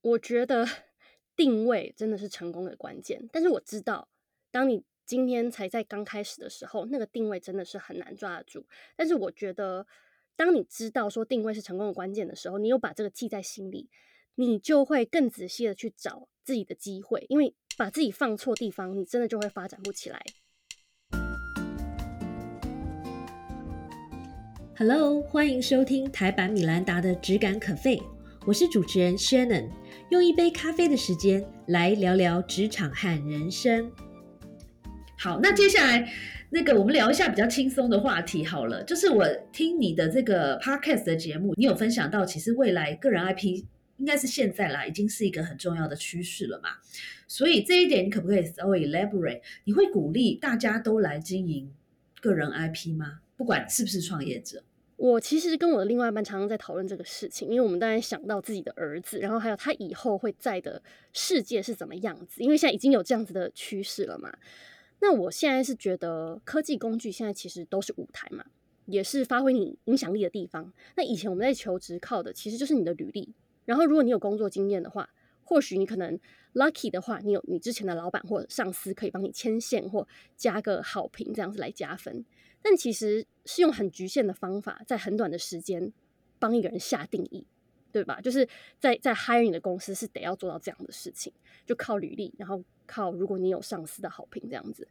我觉得 定位真的是成功的关键。但是我知道，当你今天才在刚开始的时候，那个定位真的是很难抓得住。但是我觉得，当你知道说定位是成功的关键的时候，你有把这个记在心里，你就会更仔细的去找自己的机会。因为把自己放错地方，你真的就会发展不起来。Hello，欢迎收听台版米兰达的《只感可废》，我是主持人 Shannon，用一杯咖啡的时间来聊聊职场和人生。好，那接下来那个我们聊一下比较轻松的话题好了，就是我听你的这个 Podcast 的节目，你有分享到，其实未来个人 IP 应该是现在啦，已经是一个很重要的趋势了嘛。所以这一点你可不可以稍微 elaborate？你会鼓励大家都来经营个人 IP 吗？不管是不是创业者？我其实跟我的另外一半常常在讨论这个事情，因为我们当然想到自己的儿子，然后还有他以后会在的世界是怎么样子，因为现在已经有这样子的趋势了嘛。那我现在是觉得科技工具现在其实都是舞台嘛，也是发挥你影响力的地方。那以前我们在求职靠的其实就是你的履历，然后如果你有工作经验的话，或许你可能 lucky 的话，你有你之前的老板或上司可以帮你牵线或加个好评，这样子来加分。但其实是用很局限的方法，在很短的时间帮一个人下定义，对吧？就是在在 hiring 的公司是得要做到这样的事情，就靠履历，然后靠如果你有上司的好评这样子。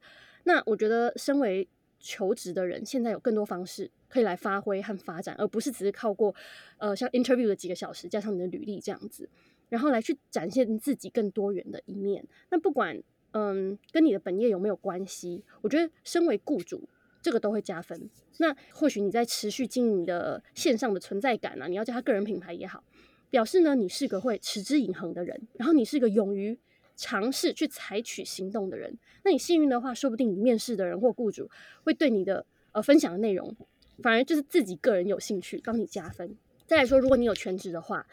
那我觉得，身为求职的人，现在有更多方式可以来发挥和发展，而不是只是靠过呃像 interview 的几个小时加上你的履历这样子，然后来去展现自己更多元的一面。那不管嗯跟你的本业有没有关系，我觉得身为雇主。这个都会加分。那或许你在持续经营的线上的存在感啊，你要叫他个人品牌也好，表示呢你是个会持之以恒的人，然后你是个勇于尝试去采取行动的人。那你幸运的话，说不定你面试的人或雇主会对你的呃分享的内容，反而就是自己个人有兴趣，帮你加分。再来说，如果你有全职的话，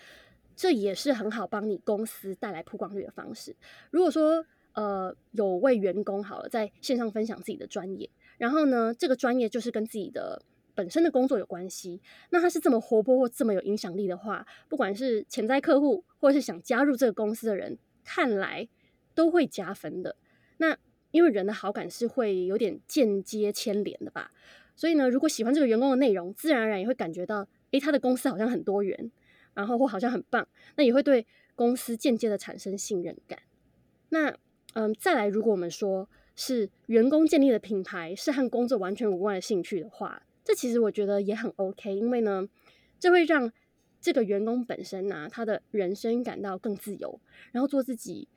这也是很好帮你公司带来曝光率的方式。如果说呃有位员工好了，在线上分享自己的专业。然后呢，这个专业就是跟自己的本身的工作有关系。那他是这么活泼或这么有影响力的话，不管是潜在客户或者是想加入这个公司的人，看来都会加分的。那因为人的好感是会有点间接牵连的吧，所以呢，如果喜欢这个员工的内容，自然而然也会感觉到，诶，他的公司好像很多元，然后或好像很棒，那也会对公司间接的产生信任感。那嗯，再来，如果我们说。是员工建立的品牌，是和工作完全无关的兴趣的话，这其实我觉得也很 OK，因为呢，这会让这个员工本身呢，他的人生感到更自由，然后做自己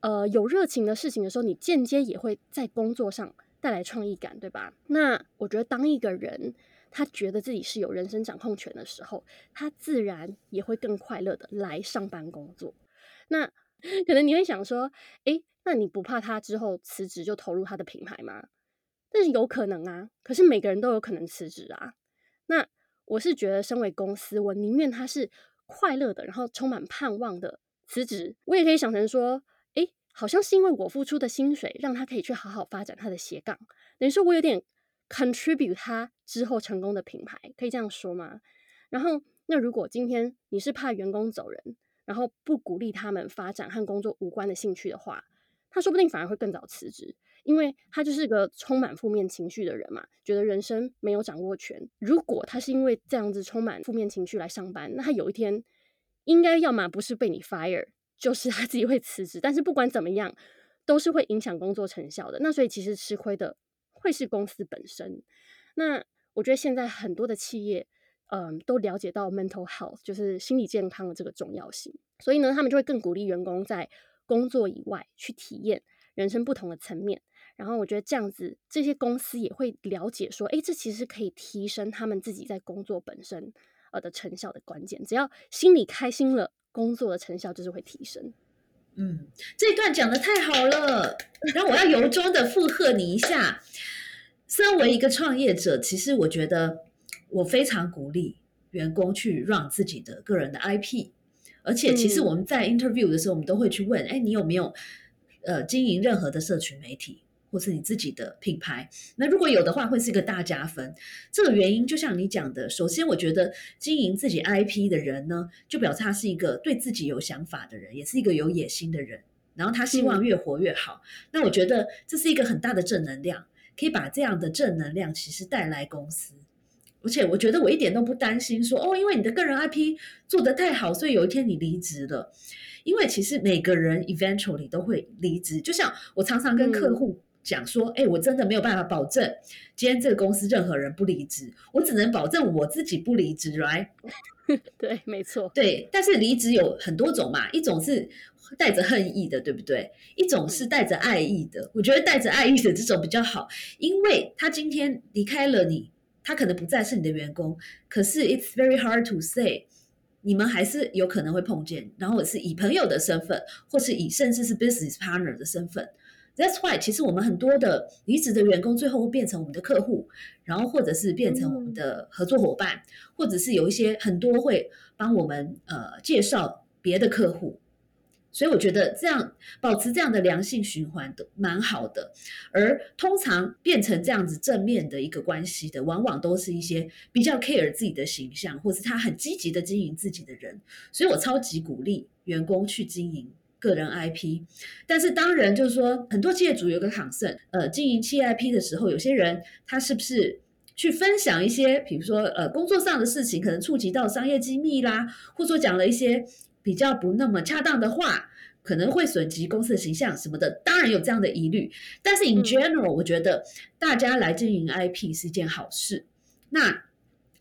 呃有热情的事情的时候，你间接也会在工作上带来创意感，对吧？那我觉得当一个人他觉得自己是有人生掌控权的时候，他自然也会更快乐的来上班工作。那 可能你会想说，诶。那你不怕他之后辞职就投入他的品牌吗？但是有可能啊，可是每个人都有可能辞职啊。那我是觉得，身为公司，我宁愿他是快乐的，然后充满盼望的辞职。我也可以想成说，诶，好像是因为我付出的薪水，让他可以去好好发展他的斜杠，等于说我有点 contribute 他之后成功的品牌，可以这样说吗？然后，那如果今天你是怕员工走人，然后不鼓励他们发展和工作无关的兴趣的话，他说不定反而会更早辞职，因为他就是个充满负面情绪的人嘛，觉得人生没有掌握权。如果他是因为这样子充满负面情绪来上班，那他有一天应该要么不是被你 fire，就是他自己会辞职。但是不管怎么样，都是会影响工作成效的。那所以其实吃亏的会是公司本身。那我觉得现在很多的企业，嗯，都了解到 mental health 就是心理健康的这个重要性，所以呢，他们就会更鼓励员工在。工作以外去体验人生不同的层面，然后我觉得这样子，这些公司也会了解说，哎，这其实可以提升他们自己在工作本身呃的成效的关键。只要心里开心了，工作的成效就是会提升。嗯，这段讲的太好了，然后我要由衷的附和你一下。身为一个创业者，其实我觉得我非常鼓励员工去让自己的个人的 IP。而且，其实我们在 interview 的时候，我们都会去问：哎，你有没有呃经营任何的社群媒体，或是你自己的品牌。那如果有的话，会是一个大加分。这个原因就像你讲的，首先我觉得经营自己 IP 的人呢，就表示他是一个对自己有想法的人，也是一个有野心的人。然后他希望越活越好。那我觉得这是一个很大的正能量，可以把这样的正能量其实带来公司。而且我觉得我一点都不担心说哦，因为你的个人 IP 做得太好，所以有一天你离职了。因为其实每个人 eventually 都会离职，就像我常常跟客户讲说，哎，我真的没有办法保证今天这个公司任何人不离职，我只能保证我自己不离职，right？对，没错。对，但是离职有很多种嘛，一种是带着恨意的，对不对？一种是带着爱意的。我觉得带着爱意的这种比较好，因为他今天离开了你。他可能不再是你的员工，可是 it's very hard to say，你们还是有可能会碰见，然后是以朋友的身份，或是以甚至是 business partner 的身份。That's why，其实我们很多的离职的员工最后会变成我们的客户，然后或者是变成我们的合作伙伴，或者是有一些很多会帮我们呃介绍别的客户。所以我觉得这样保持这样的良性循环的蛮好的，而通常变成这样子正面的一个关系的，往往都是一些比较 care 自己的形象，或是他很积极的经营自己的人。所以我超级鼓励员工去经营个人 IP。但是当然就是说，很多企业主有个 concern，呃，经营企业 IP 的时候，有些人他是不是去分享一些，比如说呃工作上的事情，可能触及到商业机密啦，或者说讲了一些。比较不那么恰当的话，可能会损及公司的形象什么的，当然有这样的疑虑。但是 in general，我觉得大家来经营 IP 是一件好事。那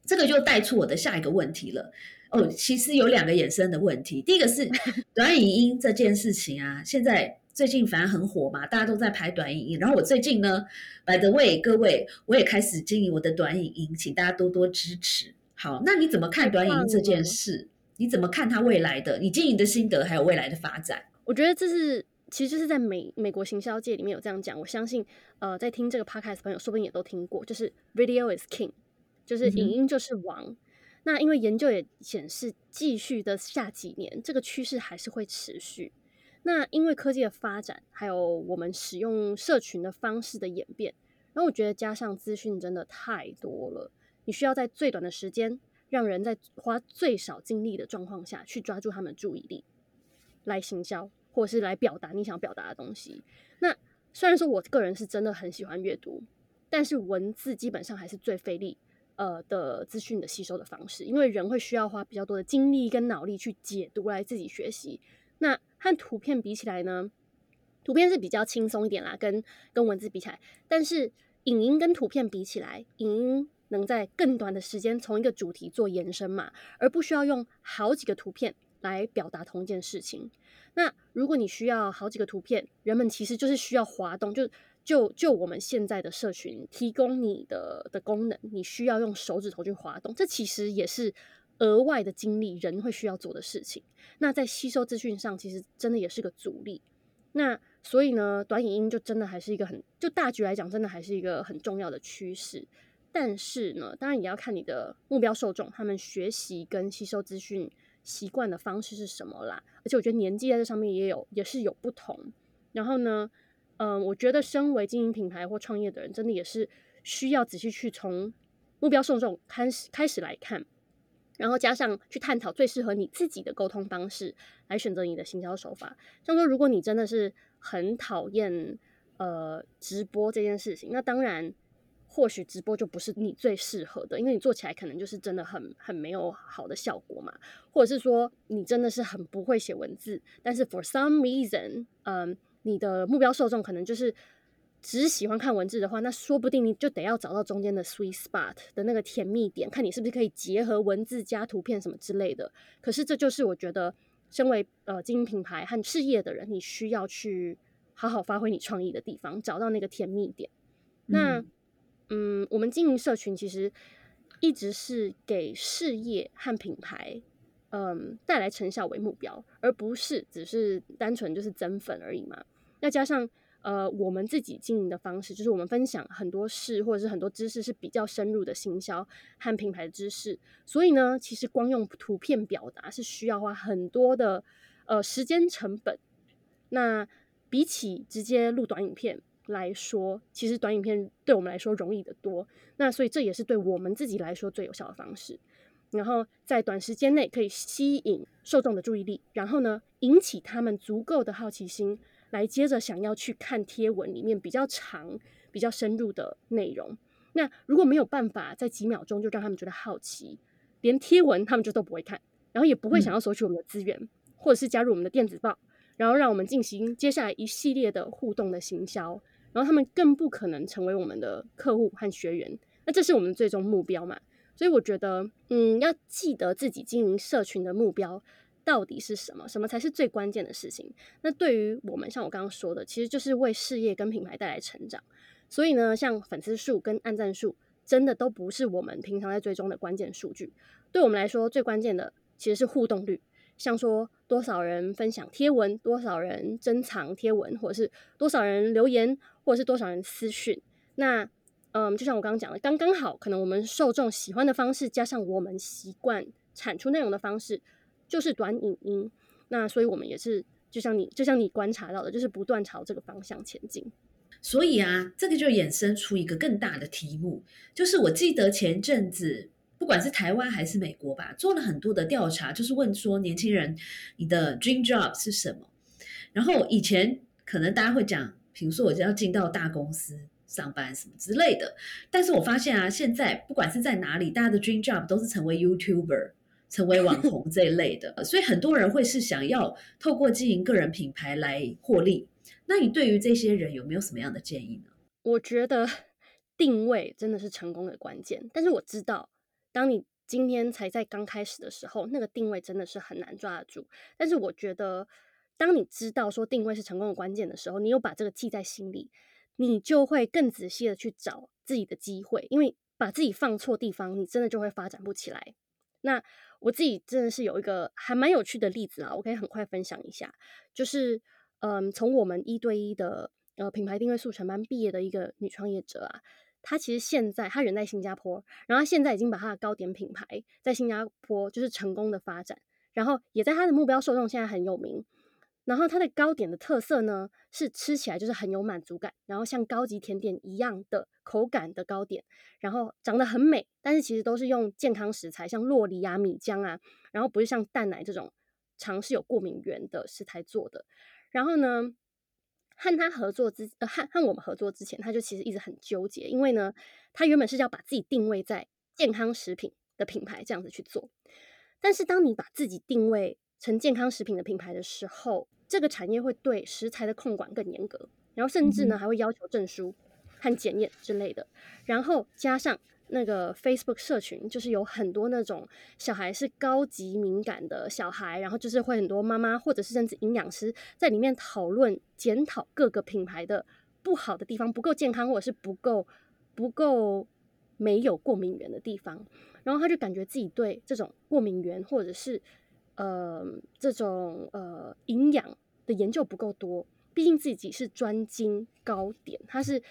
这个就带出我的下一个问题了。哦，其实有两个衍生的问题。第一个是 短影音这件事情啊，现在最近反而很火嘛，大家都在拍短影音。然后我最近呢，by the way，各位，我也开始经营我的短影音，请大家多多支持。好，那你怎么看短影音这件事？你怎么看它未来的？你经营的心得还有未来的发展？我觉得这是，其实就是在美美国行销界里面有这样讲。我相信，呃，在听这个 podcast 朋友，说不定也都听过，就是 video is king，就是影音就是王。那因为研究也显示，继续的下几年，这个趋势还是会持续。那因为科技的发展，还有我们使用社群的方式的演变，然后我觉得加上资讯真的太多了，你需要在最短的时间。让人在花最少精力的状况下去抓住他们注意力，来行销或者是来表达你想表达的东西。那虽然说我个人是真的很喜欢阅读，但是文字基本上还是最费力呃的资讯的吸收的方式，因为人会需要花比较多的精力跟脑力去解读来自己学习。那和图片比起来呢，图片是比较轻松一点啦，跟跟文字比起来，但是影音跟图片比起来，影音。能在更短的时间从一个主题做延伸嘛，而不需要用好几个图片来表达同一件事情。那如果你需要好几个图片，人们其实就是需要滑动，就就就我们现在的社群提供你的的功能，你需要用手指头去滑动，这其实也是额外的精力，人会需要做的事情。那在吸收资讯上，其实真的也是个阻力。那所以呢，短影音就真的还是一个很，就大局来讲，真的还是一个很重要的趋势。但是呢，当然也要看你的目标受众，他们学习跟吸收资讯习惯的方式是什么啦。而且我觉得年纪在这上面也有也是有不同。然后呢，嗯，我觉得身为经营品牌或创业的人，真的也是需要仔细去从目标受众开始开始来看，然后加上去探讨最适合你自己的沟通方式，来选择你的行销手法。像说，如果你真的是很讨厌呃直播这件事情，那当然。或许直播就不是你最适合的，因为你做起来可能就是真的很很没有好的效果嘛。或者是说你真的是很不会写文字，但是 for some reason，嗯，你的目标受众可能就是只喜欢看文字的话，那说不定你就得要找到中间的 sweet spot 的那个甜蜜点，看你是不是可以结合文字加图片什么之类的。可是这就是我觉得，身为呃经营品牌和事业的人，你需要去好好发挥你创意的地方，找到那个甜蜜点。那，嗯我们经营社群其实一直是给事业和品牌，嗯，带来成效为目标，而不是只是单纯就是增粉而已嘛。那加上呃，我们自己经营的方式，就是我们分享很多事或者是很多知识是比较深入的行销和品牌的知识，所以呢，其实光用图片表达是需要花很多的呃时间成本。那比起直接录短影片。来说，其实短影片对我们来说容易得多。那所以这也是对我们自己来说最有效的方式。然后在短时间内可以吸引受众的注意力，然后呢，引起他们足够的好奇心，来接着想要去看贴文里面比较长、比较深入的内容。那如果没有办法在几秒钟就让他们觉得好奇，连贴文他们就都不会看，然后也不会想要索取我们的资源，或者是加入我们的电子报，然后让我们进行接下来一系列的互动的行销，然后他们更不可能成为我们的客户和学员。那这是我们最终目标嘛？所以我觉得，嗯，要记得自己经营社群的目标到底是什么，什么才是最关键的事情。那对于我们，像我刚刚说的，其实就是为事业跟品牌带来成长。所以呢，像粉丝数跟按赞数，真的都不是我们平常在追踪的关键数据。对我们来说，最关键的其实是互动率，像说多少人分享贴文，多少人珍藏贴文，或者是多少人留言，或者是多少人私讯。那嗯，就像我刚刚讲的，刚刚好，可能我们受众喜欢的方式，加上我们习惯产出内容的方式，就是短影音。那所以，我们也是，就像你，就像你观察到的，就是不断朝这个方向前进。所以啊，这个就衍生出一个更大的题目，就是我记得前阵子，不管是台湾还是美国吧，做了很多的调查，就是问说年轻人，你的 dream job 是什么？然后以前可能大家会讲，比如说我就要进到大公司。上班什么之类的，但是我发现啊，现在不管是在哪里，大家的 dream job 都是成为 YouTuber、成为网红这一类的，所以很多人会是想要透过经营个人品牌来获利。那你对于这些人有没有什么样的建议呢？我觉得定位真的是成功的关键，但是我知道，当你今天才在刚开始的时候，那个定位真的是很难抓得住。但是我觉得，当你知道说定位是成功的关键的时候，你有把这个记在心里。你就会更仔细的去找自己的机会，因为把自己放错地方，你真的就会发展不起来。那我自己真的是有一个还蛮有趣的例子啊，我可以很快分享一下，就是嗯，从我们一对一的呃品牌定位速成班毕业的一个女创业者啊，他其实现在他人在新加坡，然后现在已经把他的糕点品牌在新加坡就是成功的发展，然后也在他的目标受众现在很有名。然后它的糕点的特色呢，是吃起来就是很有满足感，然后像高级甜点一样的口感的糕点，然后长得很美，但是其实都是用健康食材，像洛梨啊、米浆啊，然后不是像蛋奶这种尝试有过敏源的食材做的。然后呢，和他合作之呃和和我们合作之前，他就其实一直很纠结，因为呢，他原本是要把自己定位在健康食品的品牌这样子去做，但是当你把自己定位成健康食品的品牌的时候，这个产业会对食材的控管更严格，然后甚至呢还会要求证书和检验之类的。然后加上那个 Facebook 社群，就是有很多那种小孩是高级敏感的小孩，然后就是会很多妈妈或者是甚至营养师在里面讨论检讨各个品牌的不好的地方，不够健康或者是不够不够没有过敏源的地方。然后他就感觉自己对这种过敏源或者是呃，这种呃营养的研究不够多，毕竟自己是专精糕点，他是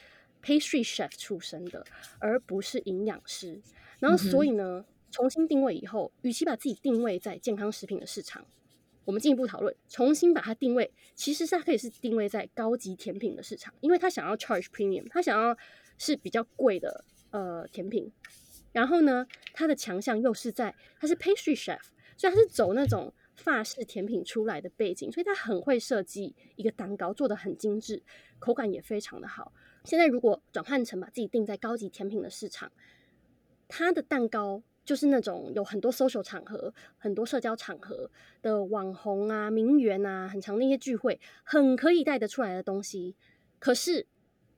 pastry chef 出身的，而不是营养师。然后所以呢，重新定位以后，与其把自己定位在健康食品的市场，我们进一步讨论，重新把它定位，其实是它可以是定位在高级甜品的市场，因为他想要 charge premium，他想要是比较贵的呃甜品。然后呢，他的强项又是在他是 pastry chef。所以他是走那种法式甜品出来的背景，所以他很会设计一个蛋糕，做的很精致，口感也非常的好。现在如果转换成把自己定在高级甜品的市场，它的蛋糕就是那种有很多 social 场合、很多社交场合的网红啊、名媛啊，很常那些聚会，很可以带得出来的东西。可是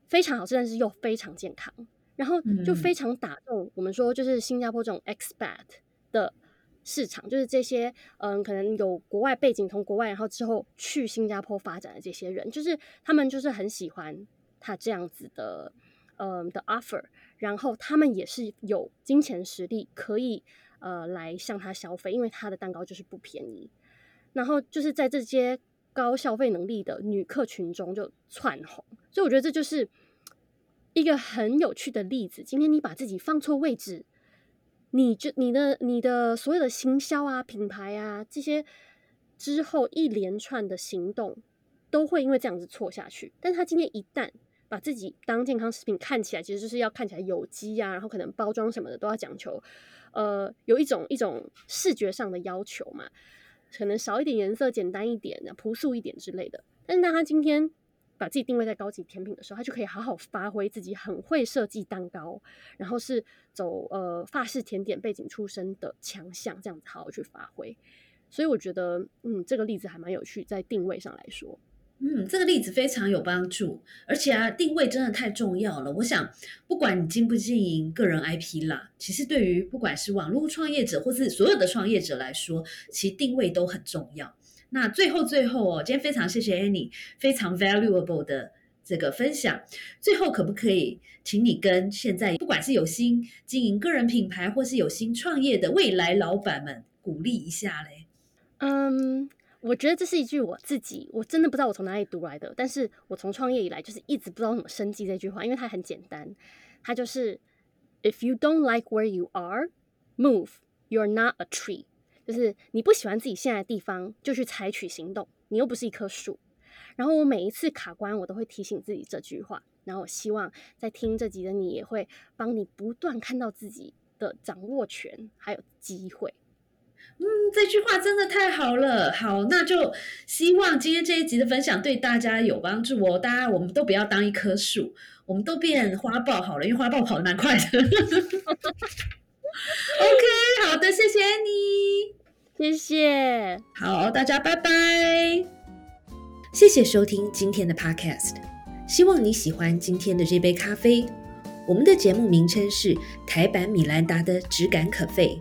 非常好吃，但是又非常健康，然后就非常打动我们说，就是新加坡这种 expat 的。市场就是这些，嗯，可能有国外背景，从国外然后之后去新加坡发展的这些人，就是他们就是很喜欢他这样子的，嗯的 offer，然后他们也是有金钱实力可以呃来向他消费，因为他的蛋糕就是不便宜，然后就是在这些高消费能力的女客群中就窜红，所以我觉得这就是一个很有趣的例子。今天你把自己放错位置。你就你的你的所有的行销啊、品牌啊这些之后一连串的行动，都会因为这样子错下去。但是他今天一旦把自己当健康食品看起来，其实就是要看起来有机啊，然后可能包装什么的都要讲求，呃，有一种一种视觉上的要求嘛，可能少一点颜色，简单一点，朴素一点之类的。但是当他今天把自己定位在高级甜品的时候，他就可以好好发挥自己很会设计蛋糕，然后是走呃法式甜点背景出身的强项，这样子好好去发挥。所以我觉得，嗯，这个例子还蛮有趣，在定位上来说。嗯，这个例子非常有帮助，而且啊，定位真的太重要了。我想，不管你经不经营个人 IP 啦，其实对于不管是网络创业者或是所有的创业者来说，其实定位都很重要。那最后最后哦，今天非常谢谢 Annie 非常 valuable 的这个分享。最后可不可以请你跟现在不管是有心经营个人品牌或是有心创业的未来老板们鼓励一下嘞？嗯。我觉得这是一句我自己我真的不知道我从哪里读来的，但是我从创业以来就是一直不知道怎么生记这句话，因为它很简单，它就是 If you don't like where you are, move. You're not a tree. 就是你不喜欢自己现在的地方，就去采取行动。你又不是一棵树。然后我每一次卡关，我都会提醒自己这句话。然后我希望在听这集的你，也会帮你不断看到自己的掌握权还有机会。嗯，这句话真的太好了。好，那就希望今天这一集的分享对大家有帮助哦。大家，我们都不要当一棵树，我们都变花豹好了，因为花豹跑得蛮快的。OK，好的，谢谢你，谢谢。好，大家拜拜。谢谢收听今天的 Podcast，希望你喜欢今天的这杯咖啡。我们的节目名称是台版米兰达的质感可废。